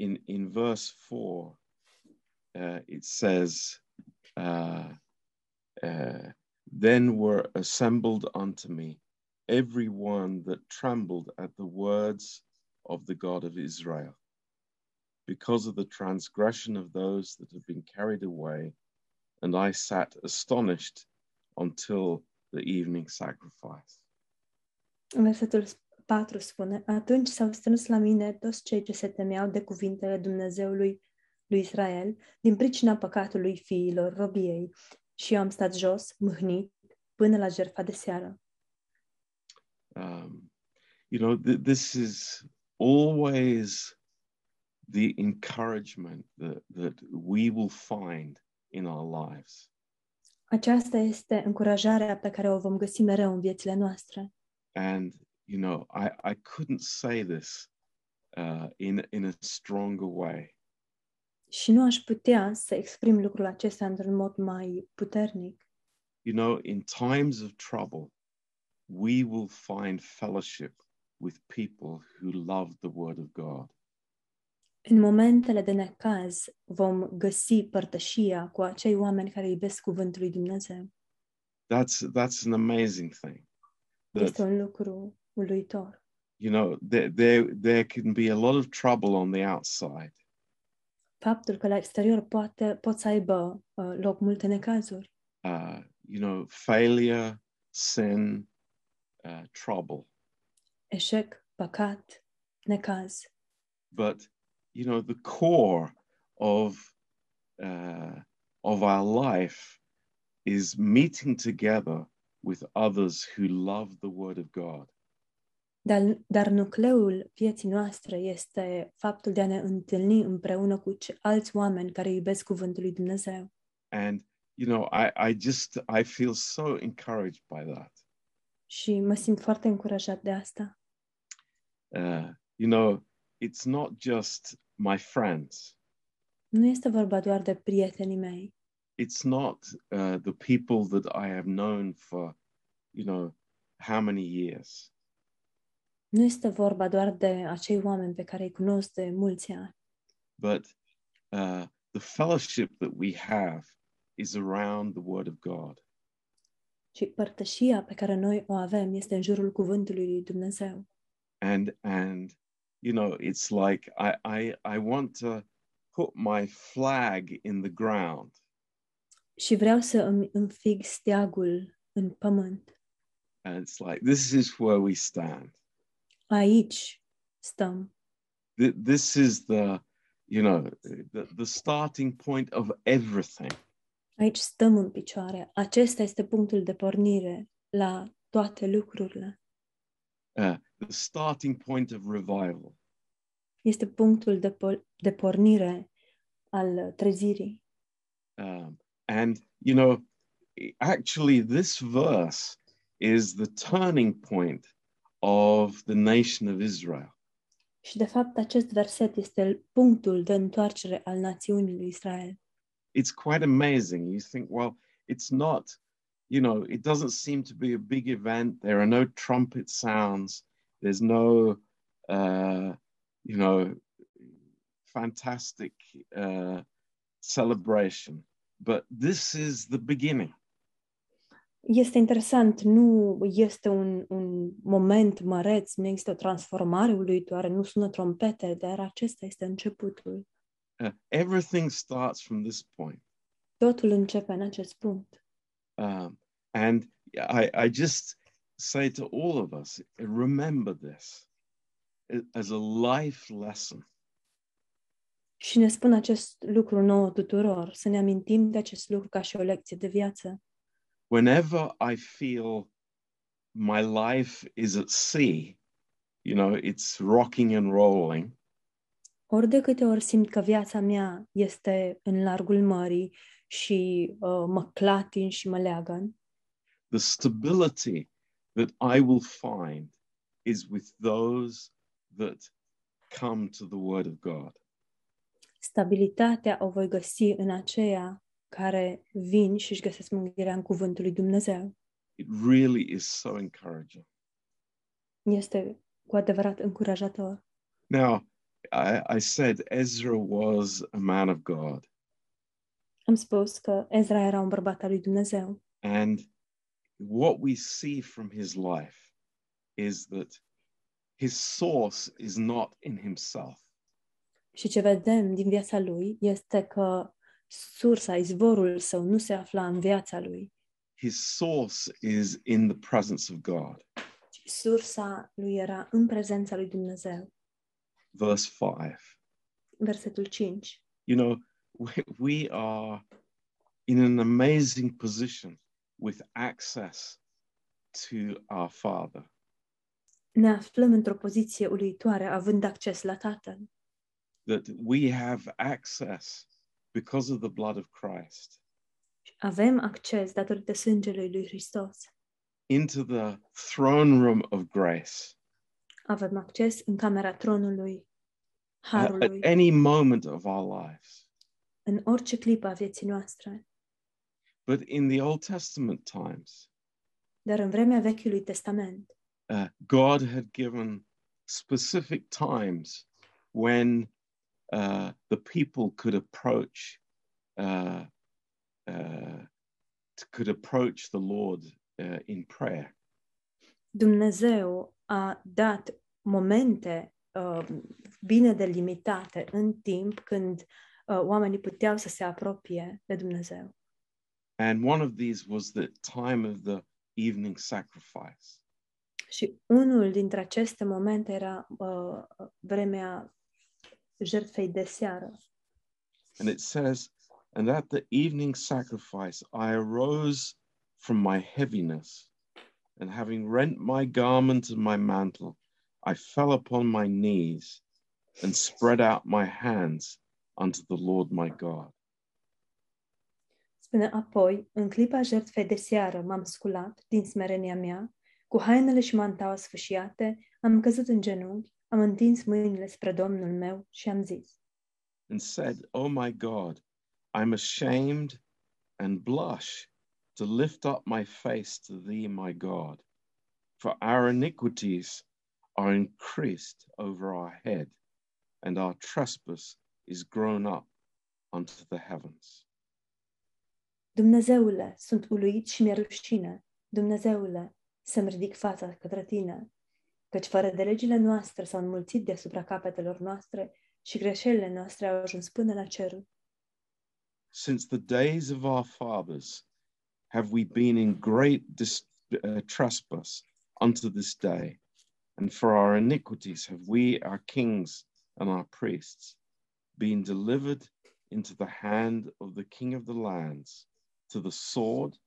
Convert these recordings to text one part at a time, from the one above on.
in, in verse 4, uh, it says, uh, uh, Then were assembled unto me every one that trembled at the words of the God of Israel, because of the transgression of those that had been carried away, and I sat astonished until the evening sacrifice. Versetul 4 spune, Atunci s-au strâns la mine toți cei ce se temeau de cuvintele Dumnezeului lui Israel, din pricina păcatului fiilor robiei, și eu am stat jos, mâhnit, până la jertfa de seară. Um, you know, th- this is always the encouragement that, that we will find in our lives. Aceasta este încurajarea pe care o vom găsi mereu în viețile noastre. And, you know, I, I couldn't say this uh, in, in a stronger way. Și nu aș putea să exprim lucrul acesta într-un mod mai puternic. You know, in times of trouble, we will find fellowship with people who love the Word of God. În momentele de necaz vom găsi părtășia cu acei oameni care iubesc cuvântul lui Dumnezeu. That's, that's an amazing thing. Este That, un lucru uluitor. you know, there, there, there can be a lot of trouble on the outside. Faptul că la exterior poate, pot să aibă uh, loc multe necazuri, Uh, you know, failure, sin, uh, trouble. eșec, păcat, necaz. but you know the core of uh, of our life is meeting together with others who love the word of god Dar, dar nucleul vieții noastre este faptul de a ne întâlni împreună cu ce, alți oameni care iubesc cuvântul lui Dumnezeu. and you know i i just i feel so encouraged by that Și mă simt foarte încurajat de asta. uh, you know it's not just my friends Nu este vorba doar de prietenii mei, it's not uh, the people that i have known for you know how many years nu este vorba doar de acei oameni pe care îi cunosc de mulți ani, but uh, the fellowship that we have is around the Word of God. ci părtășia pe care noi o avem este în jurul cuvântului lui Dumnezeu. And and you know, it's like I I I want to put my flag in the ground Și vreau să îmi înfig steagul în pământ. and it's like this is where we stand. Aici stăm. Th- This is the you know the, the starting point of everything. Aici stăm în picioare. Acesta este punctul de pornire la toate lucrurile. Uh, the starting point of revival. Este punctul de, po- de pornire al trezirii. Um, and you know, actually, this verse is the turning point of the nation of Israel. Și de fapt acest verset este punctul de întoarcere al națiunii lui Israel. It's quite amazing. You think, well, it's not, you know, it doesn't seem to be a big event. There are no trumpet sounds. There's no, uh, you know, fantastic uh, celebration. But this is the beginning. Este interesant, nu este un, un moment măreț, nu există o transformare uluitoare, nu sună trompete, dar acesta este începutul. Uh, everything starts from this point. Totul începe în acest punct. Um, and I, I just say to all of us remember this as a life lesson. Și ne spun acest lucru nouă tuturor, să ne amintim de acest lucru ca și o lecție de viață. Whenever I feel my life is at sea, you know, it's rocking and rolling, Ori de câte ori simt că viața mea este în largul mării și uh, mă clatin și mă leagăn, the stability that I will find is with those that come to the Word of God. stabilitatea o voi găsi în aceia care vin și își găsesc mângâierea în cuvântul lui Dumnezeu. It really is so encouraging. Este cu adevărat încurajator. Now, I, I said Ezra was a man of God, Am spus că Ezra era un bărbat al lui Dumnezeu. and what we see from his life is that his source is not in himself. Și ce vedem din viața lui este că sursa, izvorul său nu se afla în viața lui, His source is in the presence of God. ci sursa lui era în prezența lui Dumnezeu. Verse 5. Versetul 5. You know, we, we are in an amazing position with access to our Father. Ne aflăm într-o poziție uluitoare, având acces la Tatăl. that we have access because of the blood of Christ Avem acces, datorită sângelui lui Hristos. into the throne room of grace Avem acces în camera tronului, uh, at harului, any moment of our lives. în orice clipă a vieții noastre. But in the Old Testament times, Dar în vremea Vechiului Testament, uh, God had given specific times when uh, the people could approach uh, uh, could approach the Lord uh, in prayer. Dumnezeu a dat momente uh, bine delimitate în timp când uh, oamenii puteau să se apropie de Dumnezeu. And one of these was the time of the evening sacrifice. Și unul dintre aceste momente era uh, vremea jertfei de seară. And it says, And at the evening sacrifice, I arose from my heaviness, and having rent my garment and my mantle, I fell upon my knees and spread out my hands unto the Lord my God. Spune apoi, în clipa jertfei de seară m-am sculat din smerenia mea, cu hainele și mantaua sfâșiate, am căzut în genunchi, am întins mâinile spre Domnul meu și am zis, and said, Oh my God, I'm ashamed and blush to lift up my face to thee, my God, for our iniquities are increased over our head, and our trespass is grown up unto the heavens. Dumnezeule, sunt uluit și mi-e rușine. Dumnezeule, să-mi ridic fața către tine, căci fără de legile noastre s-au înmulțit deasupra capetelor noastre și greșelile noastre au ajuns până la cerul. Since the days of our fathers have we been in great dis- uh, trespass unto this day, and for our iniquities have we, our kings and our priests, been delivered into the hand of the king of the lands, to the sword,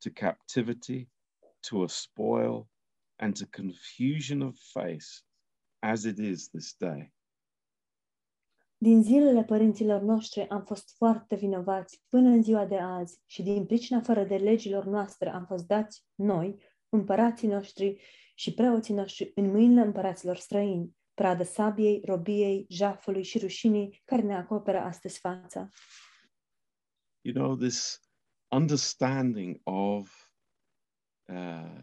to captivity, to a spoil, and to confusion of face, as it is this day. Din zilele părinților noștri am fost foarte vinovați până în ziua de azi și din pricina fără de legilor noastre am fost dați noi, împărații noștri și preoții noștri în mâinile împăraților străini, pradă sabiei, robiei, jafului și rușinii care ne acoperă astăzi fața. You know, this understanding of uh,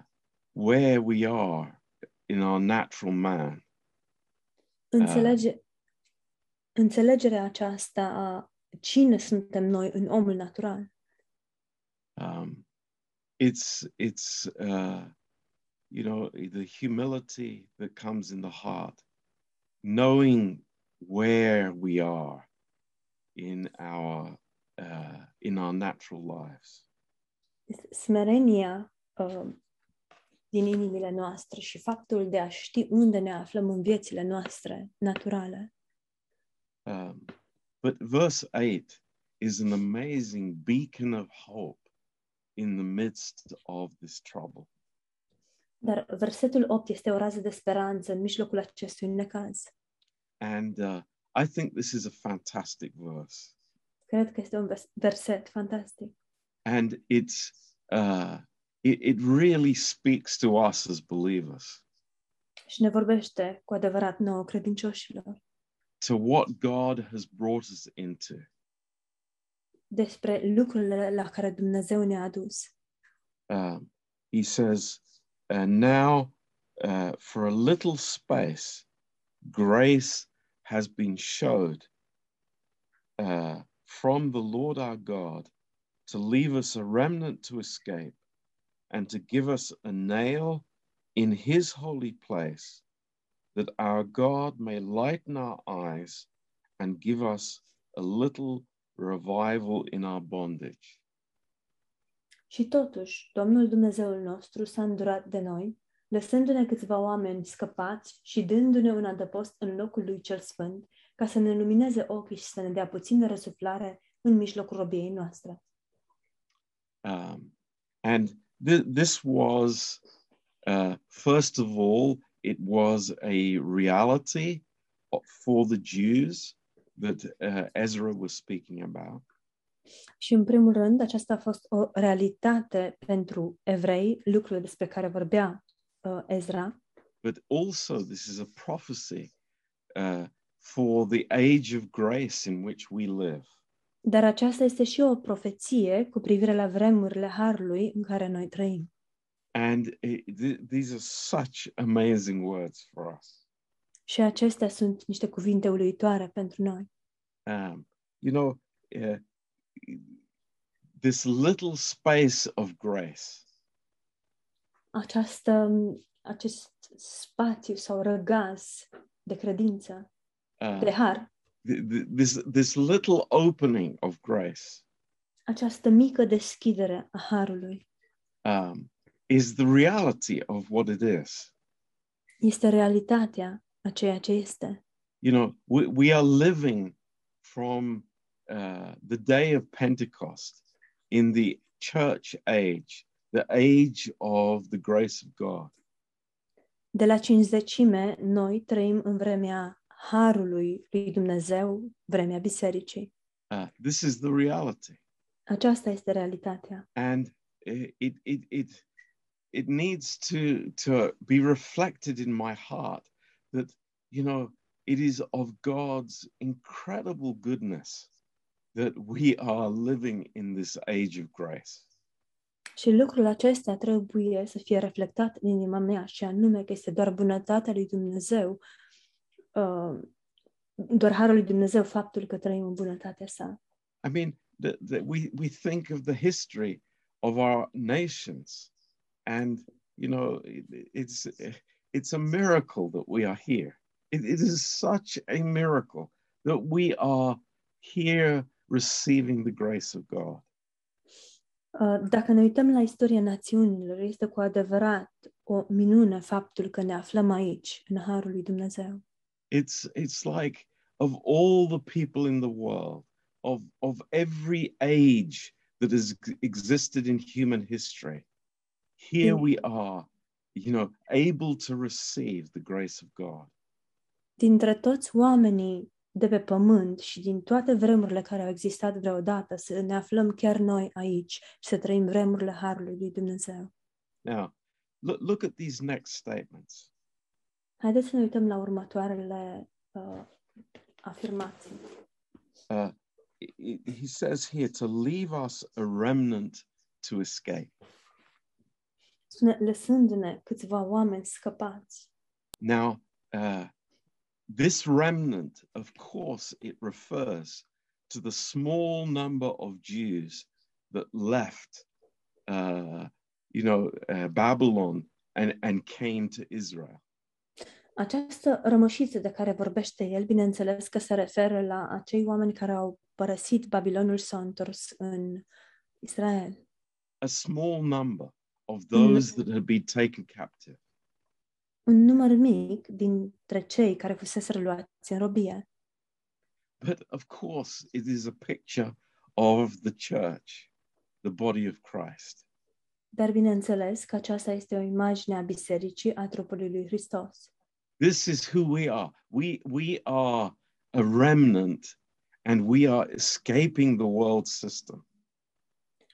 where we are in our natural man Înțelege, înțelegerea aceasta a cine suntem noi în omul natural. um, it's it's uh, you know the humility that comes in the heart knowing where we are in our uh, in our natural lives Smerenia uh, din inimile noastre și faptul de a ști unde ne aflăm în viețile noastre naturale. um, but verse 8 is an amazing beacon of hope in the midst of this trouble Dar versetul 8 este o rază de speranță în mijlocul acestui necaz. and uh, i think this is a fantastic verse Cred că este un vers- verset fantastic. and it's uh, it, it really speaks to us as believers Și ne vorbește cu adevărat nouă credincioșilor to what God has brought us into. despre lucrurile la care Dumnezeu ne-a adus. Um, he says, "And now, uh, for a little space, grace has been showed uh, from the Lord our God to leave us a remnant to escape and to give us a nail in his holy place, that our God may lighten our eyes and give us a little revival in our bondage. Și totuși, Domnul Dumnezeul nostru s-a îndurat de noi, lăsându-ne câțiva oameni scăpați și dându-ne un adăpost în locul lui cel sfânt, ca să ne lumineze ochii și să ne dea puțină răsuflare în mijlocul robiei noastre. Um, and th- this was, uh, first of all, it was a reality for the Jews that uh, Ezra was speaking about. Și în primul rând, aceasta a fost o realitate pentru evrei, lucrul despre care vorbea uh, Ezra, But also, this is a prophecy uh, for the age of grace in which we live. Dar aceasta este și o profeție cu privire la vremurile harului în care noi trăim. And it, th- these are such amazing words for us. Și acestea sunt niște cuvinte uluitoare pentru noi. Um, you know, uh, this little space of grace Această, acest spațiu sau răgaz de credință, uh, de har, th- th- this this little opening of grace această mică deschidere a harului um, is the reality of what it is. este realitatea a ceea ce este. You know, we, we are living from uh, the day of Pentecost in the church age, the age of the grace of God. De la cinzecime, noi trăim în vremea harului lui Dumnezeu, vremea bisericii. Uh, this is the reality, Aceasta este realitatea. and it it it it, it needs to to be reflected in my heart that you know it is of God's incredible goodness that we are living in this age of grace. Și lucrul acesta trebuie să fie reflectat în inima mea, și anume că este doar bunătatea lui Dumnezeu, uh, doar harul lui Dumnezeu faptul că trăim în bunătatea sa. I mean, that that we, we think of the history of our nations, and you know, it, it's it's a miracle that we are here. It, it is such a miracle that we are here receiving the grace of God. Uh, Dacă ne uităm la istoria națiunilor, este cu adevărat o minune faptul că ne aflăm aici, în harul lui Dumnezeu. It's it's like of all the people in the world, of of every age that has existed in human history, here Mm. we are, you know, able to receive the grace of God. Dintre toți oamenii de pe pământ și din toate vremurile care au existat vreodată, să ne aflăm chiar noi aici și să trăim vremurile harului lui Dumnezeu. Now, look, look at these next statements. Haideți să ne uităm la următoarele uh, afirmații. Uh, he says here to leave us a remnant to escape. Spune, lăsându-ne câțiva oameni scăpați. Now, uh, this remnant, of course, it refers to the small number of Jews that left, uh, you know, uh, Babylon and, and came to Israel. Această rămășiță de care vorbește el, bineînțeles că se referă la acei oameni care au părăsit Babilonul și s-au întors în Israel. A small number of those that had been taken captive. Un număr mic dintre cei care fusese luați în robie. But of course, it is a picture of the church, the body of Christ. Dar bineînțeles că aceasta este o imagine a bisericii, a trupului lui Hristos. This is who we are. We, we are a remnant and we are escaping the world system.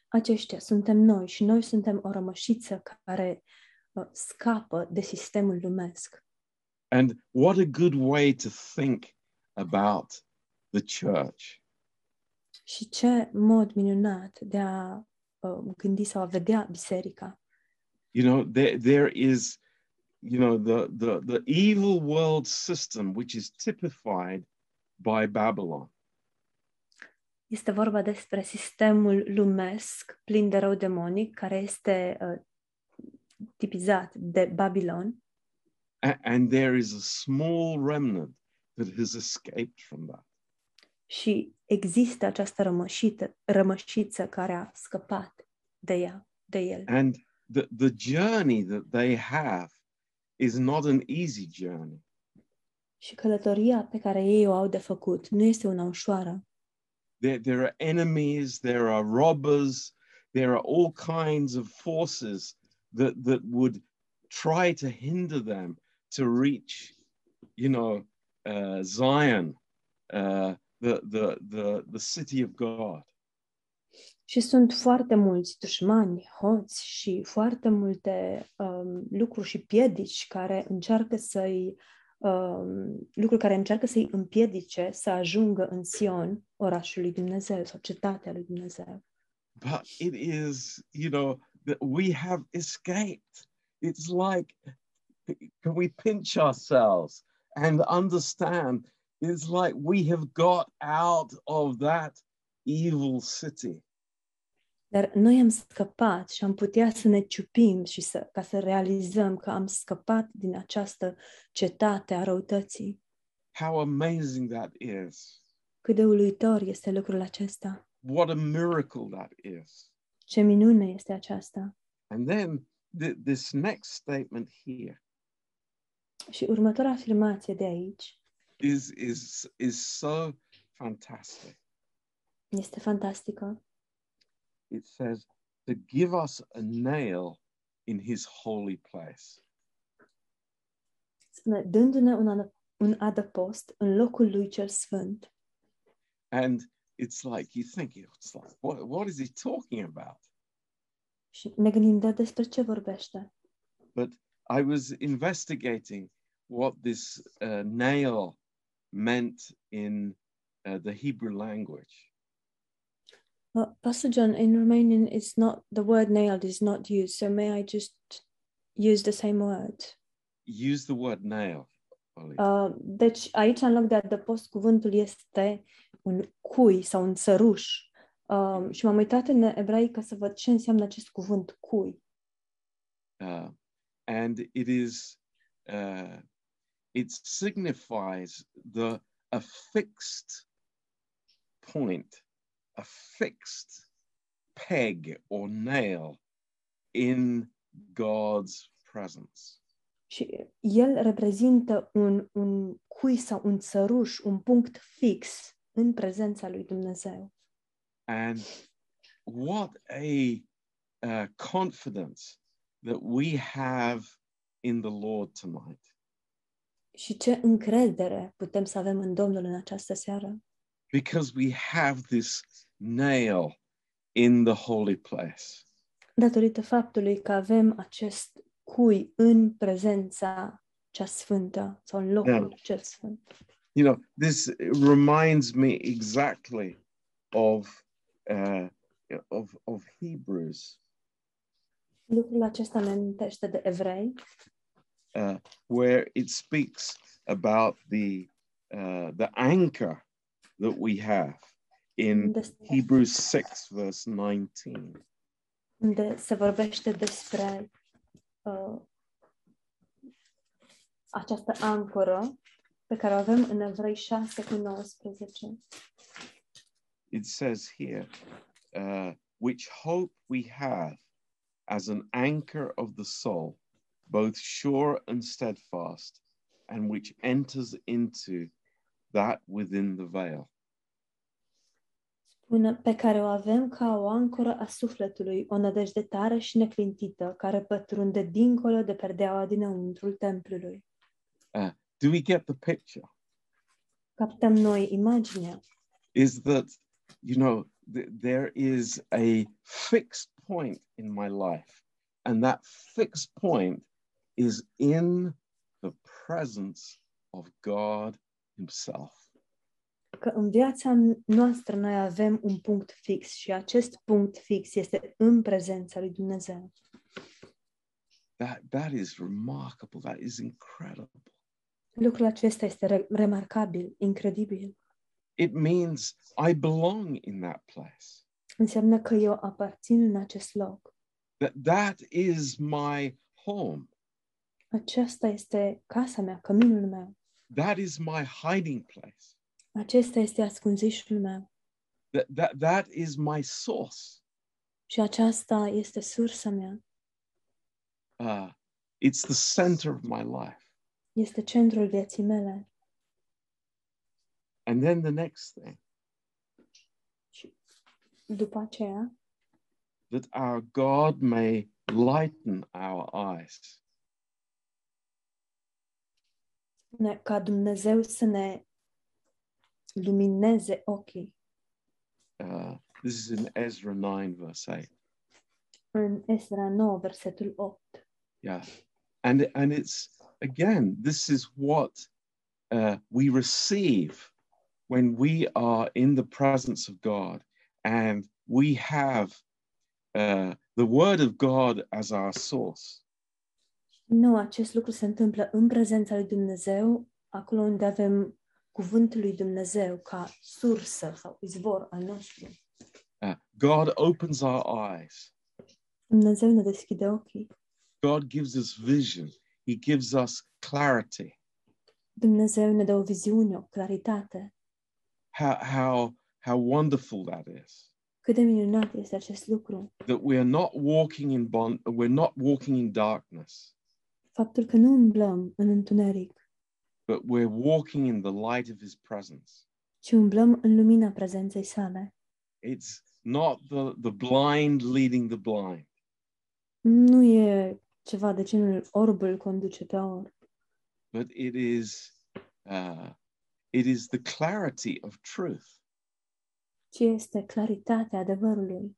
Aceștia suntem noi și noi suntem o rămășiță care uh, scapă de sistemul lumesc. And what a good way to think about the church. Și ce mod minunat de a uh, gândi sau a vedea biserica. You know, there, there is you know, the, the, the evil world system, which is typified by Babylon. Este vorba despre sistemul lumesc plin de rău demonic care este uh, tipizat de Babilon A- and there is a small remnant that has escaped from that. și există această rămășită, rămășiță care a scăpat de ea, de el. And the, the journey that they have is not an easy journey. Și călătoria pe care ei o au de făcut nu este una ușoară. There, there are enemies, there are robbers, there are all kinds of forces that, that would try to hinder them to reach, you know, uh, Zion, uh, the, the, the, the city of God. Și sunt foarte mulți dușmani, hoți și foarte multe um, lucruri și piedici care încearcă să-i um, lucruri care încearcă să-i împiedice să ajungă în Sion, orașul lui Dumnezeu sau cetatea lui Dumnezeu. But it is, you know, that we have escaped. It's like, can we pinch ourselves and understand? It's like we have got out of that evil city. Dar noi am scăpat și am putea să ne ciupim și să, ca să realizăm că am scăpat din această cetate a răutății. How amazing that is. Cât de uluitor este lucrul acesta. What a miracle that is. Ce minune este aceasta. And then th- this next statement here Și următoarea afirmație de aici is, is, is so fantastic. este fantastică. It says, to give us a nail in his holy place. Spune, dându-ne un, adă- un adăpost în locul lui cel sfânt. And it's like you think it's like what what is he talking about? Și ne gândim, dar despre ce vorbește? But I was investigating what this uh, nail meant in uh, the Hebrew language, Uh, Pastor John, in Romanian, it's not, the word nailed is not used. So may I just use the same word? use the word nail. Uh, deci aici, în loc de adăpost, cuvântul este un cui sau un țăruș. Um, și m-am uitat în ebraică să văd ce înseamnă acest cuvânt cui. Uh, and it is uh, it signifies the a fixed point, a fixed peg or nail in God's presence. Și el reprezintă un, un cui sau un țăruș, un punct fix în prezența lui Dumnezeu. And what a uh, confidence that we have in the Lord tonight. Și ce încredere putem să avem în Domnul în această seară? because we have this nail in the holy place. Datorită faptului că avem acest cui în prezența cea sfântă sau în locul Da. cel sfânt. You know, this reminds me exactly of uh, of of Hebrews, Lucrul acesta ne amintește de evrei, uh, where it speaks about the uh, the anchor that we have in Hebrews six verse nineteen. unde se vorbește despre uh, această ancoră pe care o avem în Evrei 6 cu 19. It says here, uh, which hope we have as an anchor of the soul, both sure and steadfast, and which enters into that within the veil. Pe care o avem ca o ancoră a sufletului, o nădejde tare și neclintită, care pătrunde dincolo de perdeaua dinăuntrul templului. Uh, do we get the picture? Captăm noi imaginea. Is that, you know, th- there is a fixed point in my life, and that fixed point is in the presence of God Himself. Că în viața noastră noi avem un punct fix și acest punct fix este în prezența lui Dumnezeu. That, that is remarkable. That is incredible. Lucrul acesta este re- remarcabil, incredibil. It means I belong in that place. Înseamnă că eu aparțin în acest loc. That that is my home. Aceasta este casa mea, căminul meu. That is my hiding place. Acesta este ascunzișul meu. That, that, that is my source. Și aceasta este sursa mea. Uh, it's the center of my life. Este centrul vieții mele. And then the next thing, Și după aceea, that our God may lighten our eyes. ne, ca Dumnezeu să ne lumineze ochii. Uh, this is in Ezra 9, verse 8. În Esra 9, versetul 8. Yeah. And, and it's, again, this is what uh, we receive when we are in the presence of God and we have uh, the Word of God as our source. Nu, acest lucru se întâmplă în prezența lui Dumnezeu, acolo unde avem cuvântul lui Dumnezeu ca sursă sau izvor al nostru. Uh, God opens our eyes. Dumnezeu ne deschide ochii. God gives us vision. He gives us clarity. Dumnezeu ne dă o viziune, o claritate. How, how, how wonderful that is. Cât de minunat este acest lucru. That we are not walking in bond, we're not walking in darkness, Faptul că nu umblăm în întuneric, but we're walking in the light of His presence. ci umblăm în lumina prezenței sale. It's not the, the blind leading the blind. Nu e ceva de genul orbul conduce pe orb, but it is uh, it is the clarity of truth. ci este claritatea adevărului.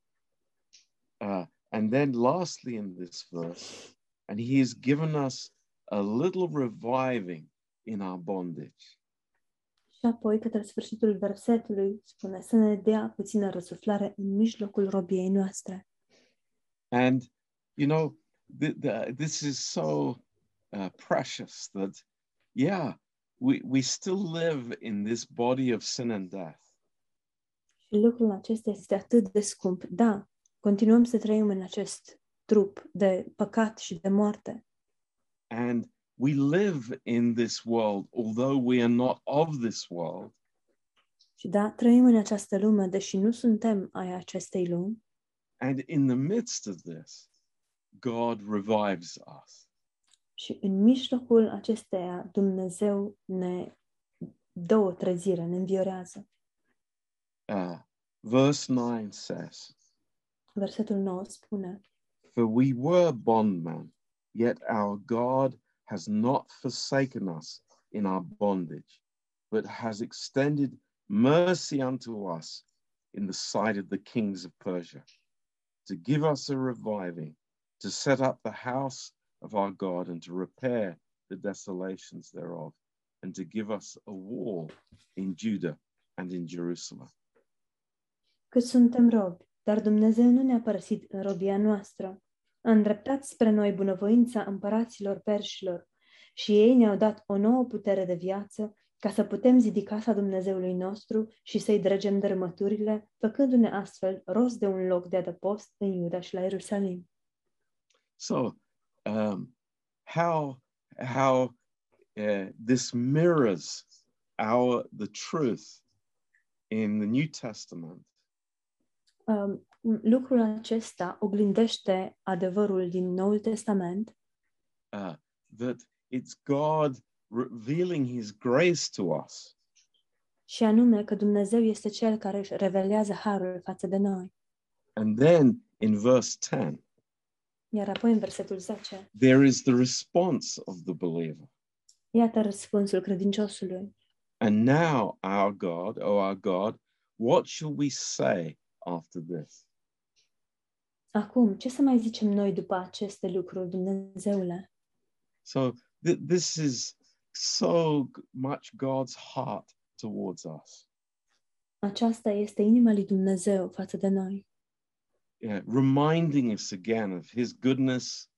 Uh, and then, lastly, in this verse, and He has given us a little reviving in our bondage. Și apoi, către sfârșitul versetului, spune să ne dea puțină răsuflare în mijlocul robiei noastre. And you know, th- th- this is so uh, precious that, yeah, we we still live in this body of sin and death, Și lucrul acesta este atât de scump. Da, continuăm să trăim în acest trup de păcat și de moarte. and we live in this world, although we are not of this world. Și da, trăim în această lume, deși nu suntem ai acestei lumi. And in the midst of this, God revives us. Și în mijlocul acesteia, Dumnezeu ne dă o trezire, ne înviorează. Uh, verse 9 says, Versetul 9 spune, For we were bondmen, yet our God has not forsaken us in our bondage, but has extended mercy unto us in the sight of the kings of Persia, to give us a reviving, to set up the house of our God, and to repair the desolations thereof, and to give us a wall in Judah and in Jerusalem. Cât suntem robi, dar Dumnezeu nu ne-a părăsit în robia noastră. A îndreptat spre noi bunăvoința împăraților perșilor și ei ne-au dat o nouă putere de viață ca să putem zidi casa Dumnezeului nostru și să-i dregem dărâmăturile, făcându-ne astfel rost de un loc de adăpost în Iuda și la Ierusalim. So, um, how how uh, this mirrors our the truth in the New Testament Um, lucrul acesta oglindește adevărul din Noul Testament, uh, that it's God revealing His grace to us, și anume că Dumnezeu este Cel care își revelează harul față de noi. and then in verse ten Iar apoi în versetul 10, there is the response of the believer. iată răspunsul credinciosului. And now, our God, O our God, what shall we say after this? Acum, ce să mai zicem noi după aceste lucruri, Dumnezeule? So th- this is so g- much God's heart towards us. Aceasta este inima lui Dumnezeu față de noi, Yeah, reminding us again of his goodness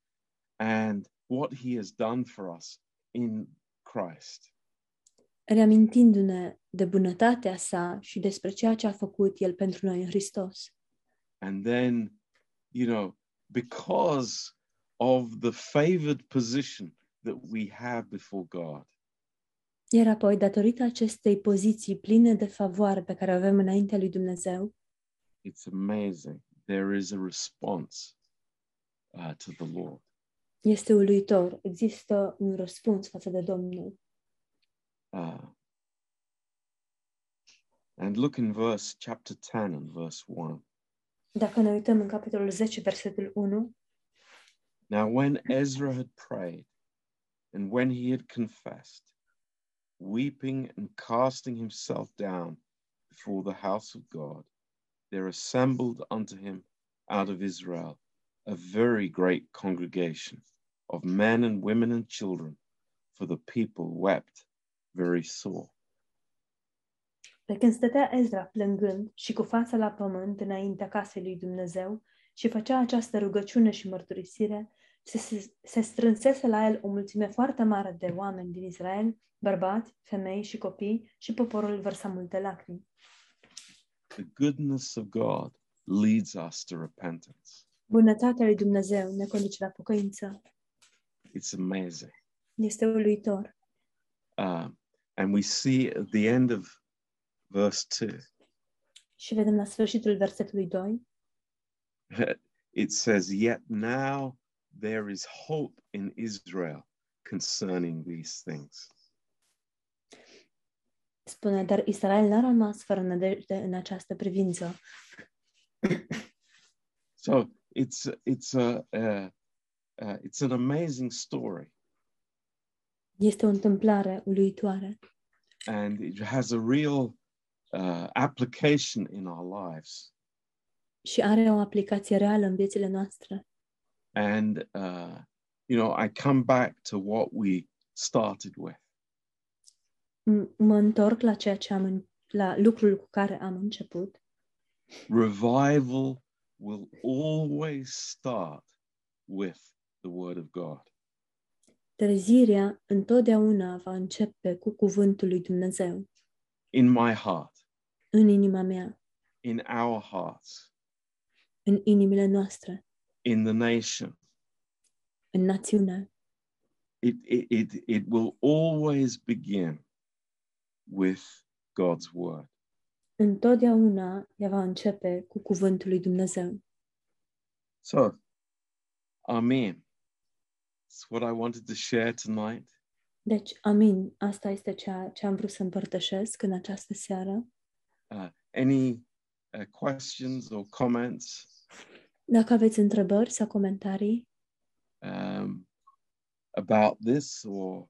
and what he has done for us in Christ. reamintindu-ne de bunătatea sa și despre ceea ce a făcut el pentru noi în Hristos. And then, you know, because of the favored position that we have before God, Iar apoi, datorită acestei poziții pline de favoare pe care o avem înaintea lui Dumnezeu, it's amazing. There is a response uh, to the Lord. este uluitor. Există un răspuns față de Domnul. Uh, and look in verse chapter 10 and verse 1. Dacă ne uităm în capitolul 10, versetul 1, Now, when Ezra had prayed, and when he had confessed, weeping and casting himself down before the house of God, there assembled unto him out of Israel a very great congregation of men and women and children, for the people wept very sore. Pe când stătea Ezra plângând și cu fața la pământ înaintea casei lui Dumnezeu și făcea această rugăciune și mărturisire, se, se, se strânsese la el o mulțime foarte mare de oameni din Israel, bărbați, femei și copii, și poporul vărsa multe lacrimi. The goodness of God leads us to repentance. Bunătatea lui Dumnezeu ne conduce la pocăință. It's amazing. Este uluitor. Uh, and we see at the end of verse 2, Și vedem la sfârșitul versetului 2, it says, Yet now there is hope in Israel concerning these things. spune, dar Israel n-a rămas fără nădejde în această privință. So it's it's a uh, uh, it's an amazing story, Este o întâmplare uluitoare and it has a real uh, application in our lives. și are o aplicație reală în viețile noastre. And uh, you know, I come back to what we started with. M- mă întorc la ceea ce am în, la lucrul cu care am început. Revival will always start with the Word of God. Trezirea întotdeauna va începe cu cuvântul lui Dumnezeu in my heart, în inima mea, in our hearts, în inimile noastre, in the nation. în națiune. It, it, it, it will always begin with God's word. Întotdeauna ea va începe cu cuvântul lui Dumnezeu. So, Amen. That's what I wanted to share tonight. Deci, amin, asta este ceea ce am vrut să împărtășesc în această seară. Uh, any uh, questions or comments? Dacă aveți întrebări sau comentarii um, about this or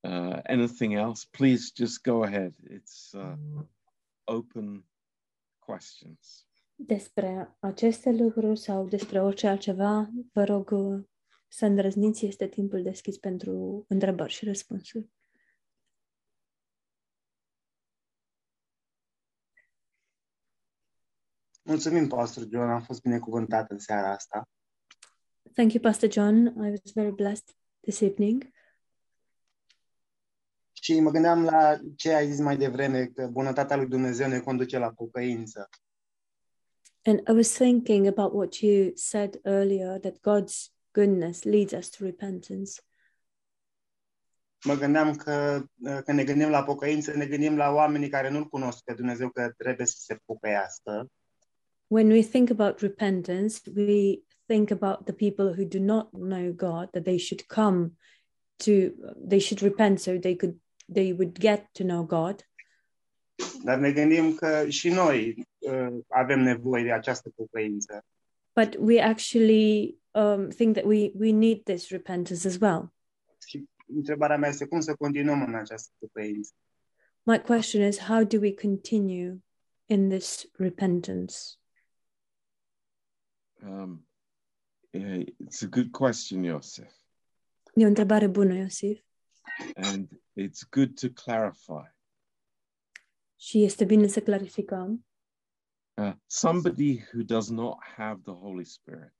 uh, anything else, please just go ahead. It's uh, open questions. despre aceste lucruri sau despre orice altceva, vă rog uh, să îndrăzniți, este timpul deschis pentru întrebări și răspunsuri. Mulțumim, Pastor John, am fost binecuvântat în seara asta. Thank you, Pastor John. I was very blessed this evening. Și mă gândeam la ce ai zis mai devreme, că bunătatea lui Dumnezeu ne conduce la pocăință. And I was thinking about what you said earlier that God's goodness leads us to repentance. Mă gândeam că când ne gândim la pocăință, ne gândim la oamenii care nu-L cunosc pe Dumnezeu, că trebuie să se pocăiască. When we think about repentance, we think about the people who do not know God, that they should come to, they should repent so they could, they would get to know God. Dar ne gândim că și noi uh, avem nevoie de această pocăință. But we actually um, think that we, we need this repentance as well. Și întrebarea mea este cum să continuăm în această pocăință. My question is, how do we continue in this repentance? Um, yeah, it's a good question, Joseph, E o întrebare bună, Iosif, and it's good to clarify. și este bine să clarificăm. Uh, somebody who does not have the Holy Spirit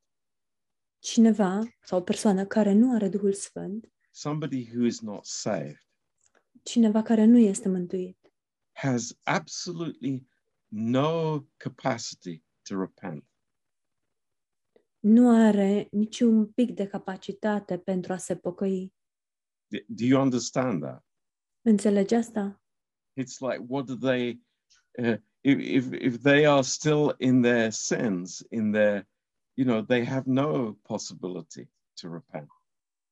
Cineva sau o persoană care nu are Duhul Sfânt, somebody who is not saved, cineva care nu este mântuit, has absolutely no capacity to repent. Nu are niciun pic de capacitate pentru a se pocăi. D- Do you understand that? Înțelegi asta? It's like, what do they, uh, if, if, if they are still in their sins, in their, you know, they have no possibility to repent.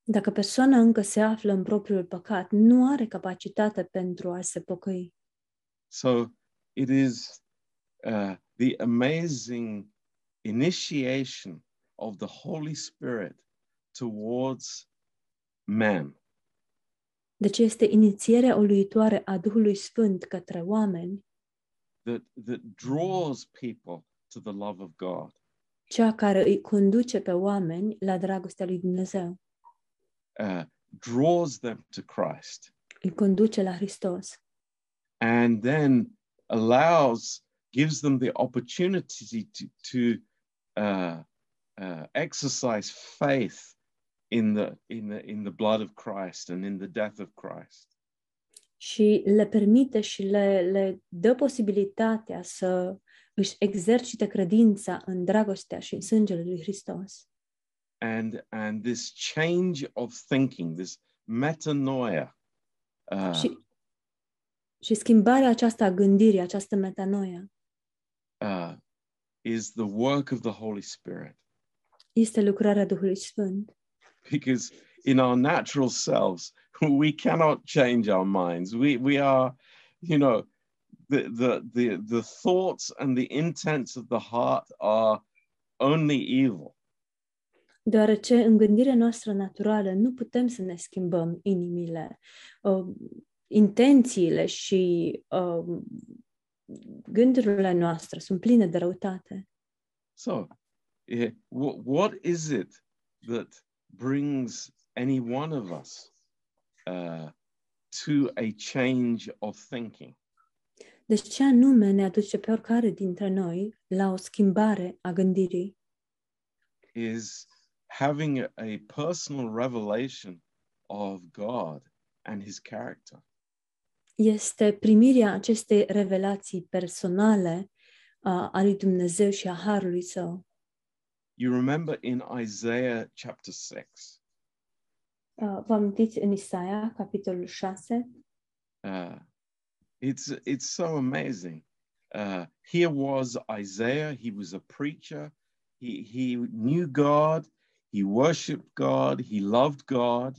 Dacă persoana încă se află în propriul păcat, nu are capacitate pentru a se pocăi. So it is uh, the amazing initiation of the Holy Spirit towards man. Deci este inițierea uluitoare a Duhului Sfânt către oameni, that, that draws people to the love of God. cea care îi conduce pe oameni la dragostea lui Dumnezeu, uh, draws them to Christ. Îi conduce la Hristos. And then allows, gives them the opportunity to, to uh, uh, exercise faith in the, in, the, in the blood of Christ and in the death of Christ. și le permite și le, le dă posibilitatea să își exercite credința în dragostea și în sângele lui Hristos. And, and this change of thinking, this metanoia, uh, Și, și schimbarea aceasta a gândirii, această metanoia, uh, is the work of the Holy Spirit. Este lucrarea Duhului Sfânt. because in our natural selves we cannot change our minds we we are you know the the the, the thoughts and the intents of the heart are only evil Deoarece în gândirea noastră naturală nu putem să ne schimbăm inimile, uh, intențiile și uh, gândurile noastre sunt pline de răutate. so eh, wh- what is it that brings any one of us uh, to a change of thinking Deci ce anume ne aduce pe oricare dintre noi la o schimbare a gândirii? is having a, a personal revelation of God and his character. Este primirea acestei revelații personale uh, a lui Dumnezeu și a Harului Său. You remember in Isaiah chapter 6, Uh, vă amintiți în Isaia, capitolul 6? uh, it's, it's so amazing. Uh, here was Isaiah, he was a preacher, he, he knew God, he worshiped God, he loved God,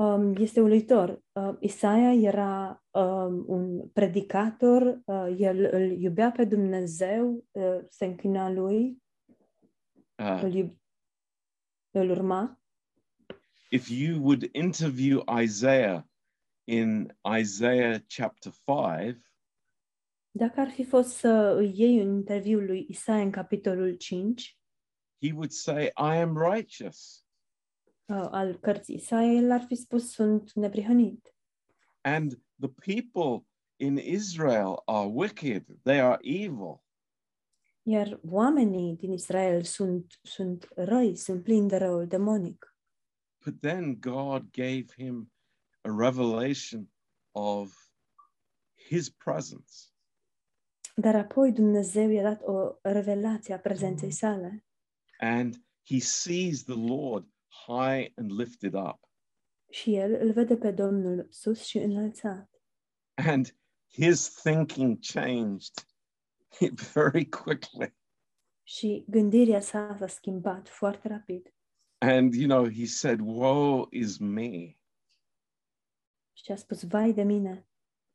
Um, este uluitor. Uh, Isaia era um, un predicator, uh, el îl iubea pe Dumnezeu, uh, se închina lui, uh, îl, îl urma. if you would interview Isaiah in Isaiah chapter 5, Dacă ar fi fost să îi iei un interviu lui Isaia în capitolul 5 he would say, I am righteous. uh, al cărții Isaia, el ar fi spus, sunt neprihănit. And the people in Israel are wicked, they are evil. Iar oamenii din Israel sunt, sunt răi, sunt plini de răul demonic. But then God gave him a revelation of his presence. Dar apoi Dumnezeu i-a dat o revelație a prezenței sale And he sees the Lord high and lifted up. și el îl vede pe Domnul sus și înălțat. And his thinking changed very quickly. Și gândirea sa s-a schimbat foarte rapid. And, you know, he said, Woe is me. Și a spus, vai de mine,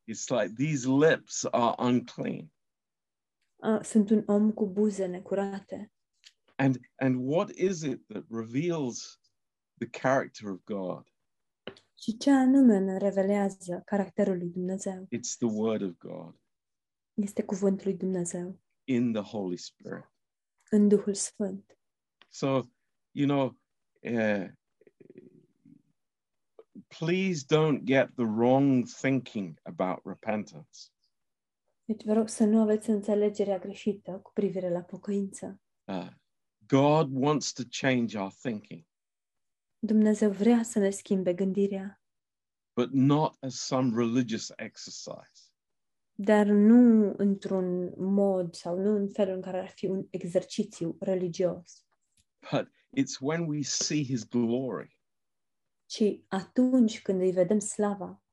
It's like these lips are unclean. a, sunt un om cu buze necurate. And, and what is it that reveals the character of God? Și ce anume ne revelează caracterul lui Dumnezeu? It's the Word of God Este cuvântul lui Dumnezeu in the Holy Spirit. în Duhul Sfânt. So, you know, uh, please don't get the wrong thinking about repentance. Deci vă rog să nu aveți înțelegerea greșită cu privire la pocăință. Uh, God wants to change our thinking, Dumnezeu vrea să ne schimbe gândirea, but not as some religious exercise. Dar nu într-un mod sau nu în felul în care ar fi un exercițiu religios, But it's when we see his glory. ci atunci când îi vedem slava,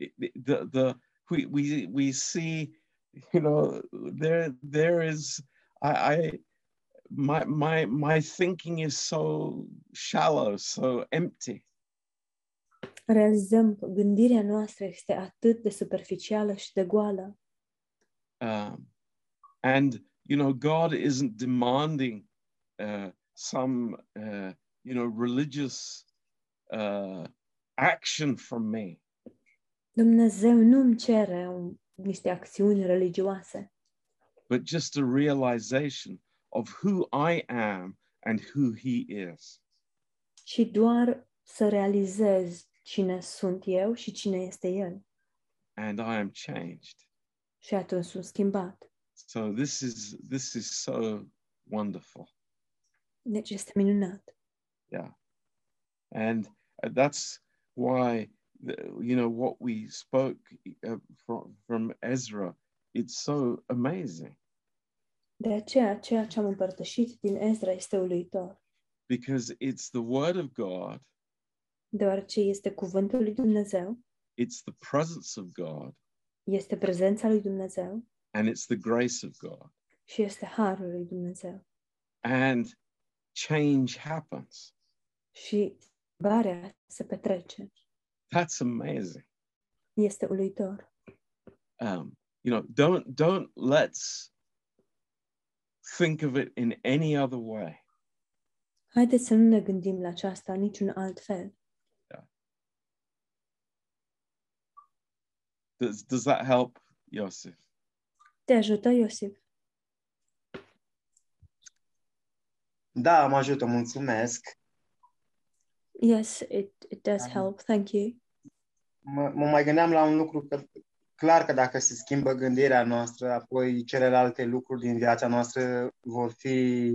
It- it- the, the, we, we, we see, you know, there, there is, I, I, my, my, my thinking is so shallow, so empty. Realizăm că gândirea noastră este atât de superficială și de goală. Um, and, you know, God isn't demanding uh, some, uh, you know, religious uh, action from me. Dumnezeu nu îmi cere un, niște acțiuni religioase, but just a realization of who I am and who He is. ci doar să realizez cine sunt eu și cine este El. And I am changed. Și atunci sunt schimbat. So this is this is so wonderful. Deci este minunat. Yeah. And uh, that's why you know what we spoke uh, from from Ezra it's so amazing De aceea, ceea ce am împărtășit din Ezra este uluitor, because it's the word of God, deoarece este cuvântul lui Dumnezeu, it's the presence of God, este prezența lui Dumnezeu and it's the grace of God. și este harul lui Dumnezeu. And change happens. Și schimbarea se petrece. That's amazing. Este uluitor. um, you know, don't don't let's think of it in any other way. Haideți să nu ne gândim la aceasta în niciun alt fel. Does does that help, Joseph? Te ajută, Iosif? Da, mă ajută, mulțumesc. Yes, it, it does Um, help. Thank you. Mă, mă mai gândeam la un lucru că clar că dacă se schimbă gândirea noastră, apoi celelalte lucruri din viața noastră vor fi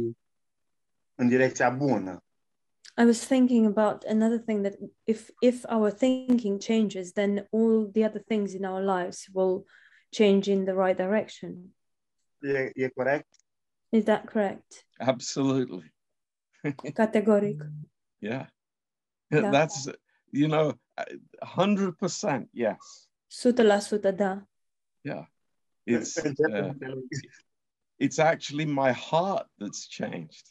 în direcția bună. I was thinking about another thing that if if our thinking changes, then all the other things in our lives will change in the right direction. E, e corect? Is that correct? Absolutely. Categoric. Yeah. Yeah. That's you know, hundred percent. Yes. 100% da. Yeah. It's uh, it's actually my heart that's changed,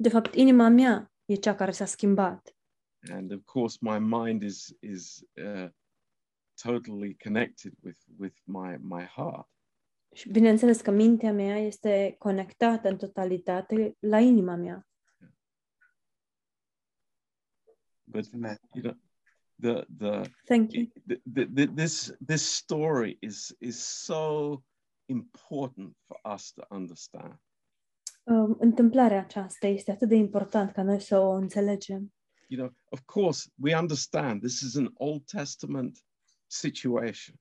De fapt, inima mea e cea care s-a schimbat. and of course, my mind is is uh, totally connected with with my my heart. Și bineînțeles că mintea mea este conectată în totalitate la inima mea. But you know, the the Thank you. th- th- th- this this story is is so important for us to understand întâmplarea aceasta este atât de important ca noi să o înțelegem. you know of course we understand this is an old testament situation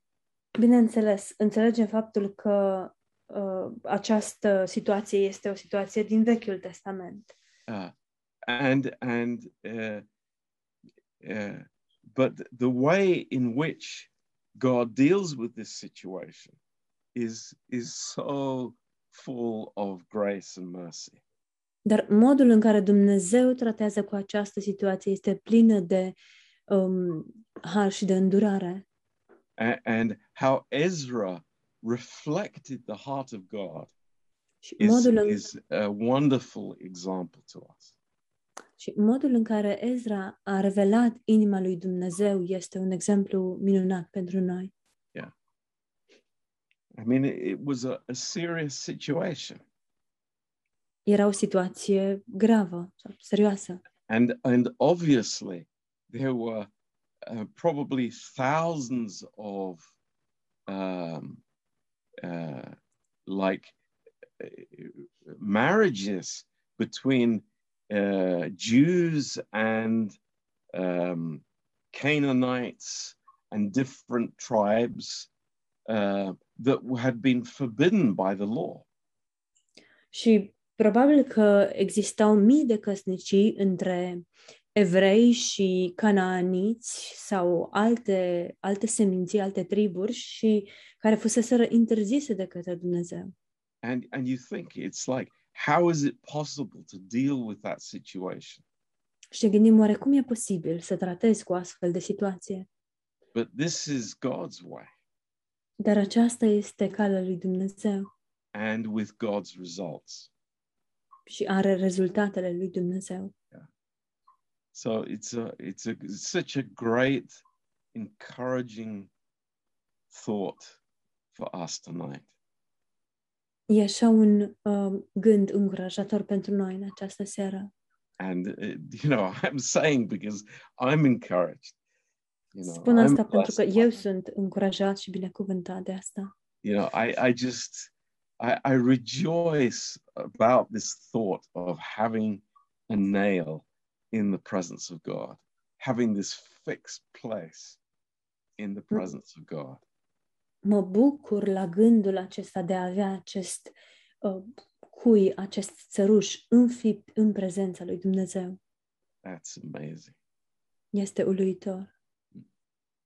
Bineînțeles, înțelegem faptul că uh, această situație este o situație din Vechiul Testament. uh, and and uh, uh, but the way in which god deals with this situation is is so full of grace and mercy Dar modul în care Dumnezeu tratează cu această situație este plină de um, har și de îndurare. A- and how ezra reflected the heart of god Și is, modul, în, is a wonderful example to us. și modul în care Ezra a revelat inima lui Dumnezeu este un exemplu minunat pentru noi. I mean, it, was a, a serious situation, Era o situație gravă serioasă. and and obviously there were uh, probably thousands of um, uh, like uh, marriages between uh, Jews and um, Canaanites and different tribes uh, that had been forbidden by the law. Și Probabil că existau mii de căsnicii între evrei și canaaniți sau alte, alte seminții, alte triburi și care fuseseră interzise de către Dumnezeu. And, and you think it's like, how is it possible to deal with that situation? Și ne gândim, oare cum e posibil să tratezi cu astfel de situație? But this is God's way Dar aceasta este calea lui Dumnezeu and with God's results. și are rezultatele lui Dumnezeu. So it's a it's a such a great, encouraging thought for us tonight. E așa un uh, gând încurajator pentru noi în această seară. And uh, you know, I'm saying because I'm encouraged. You know, Spun asta I'm pentru că blessed eu by it. sunt încurajat și binecuvântat de asta. you know, I I just I, I rejoice about this thought of having a nail in the presence of God, having this fixed place in the presence of God. Mă bucur la gândul acesta de a avea acest uh, cui, acest țăruș înfipt în prezența lui Dumnezeu. That's amazing. Este uluitor.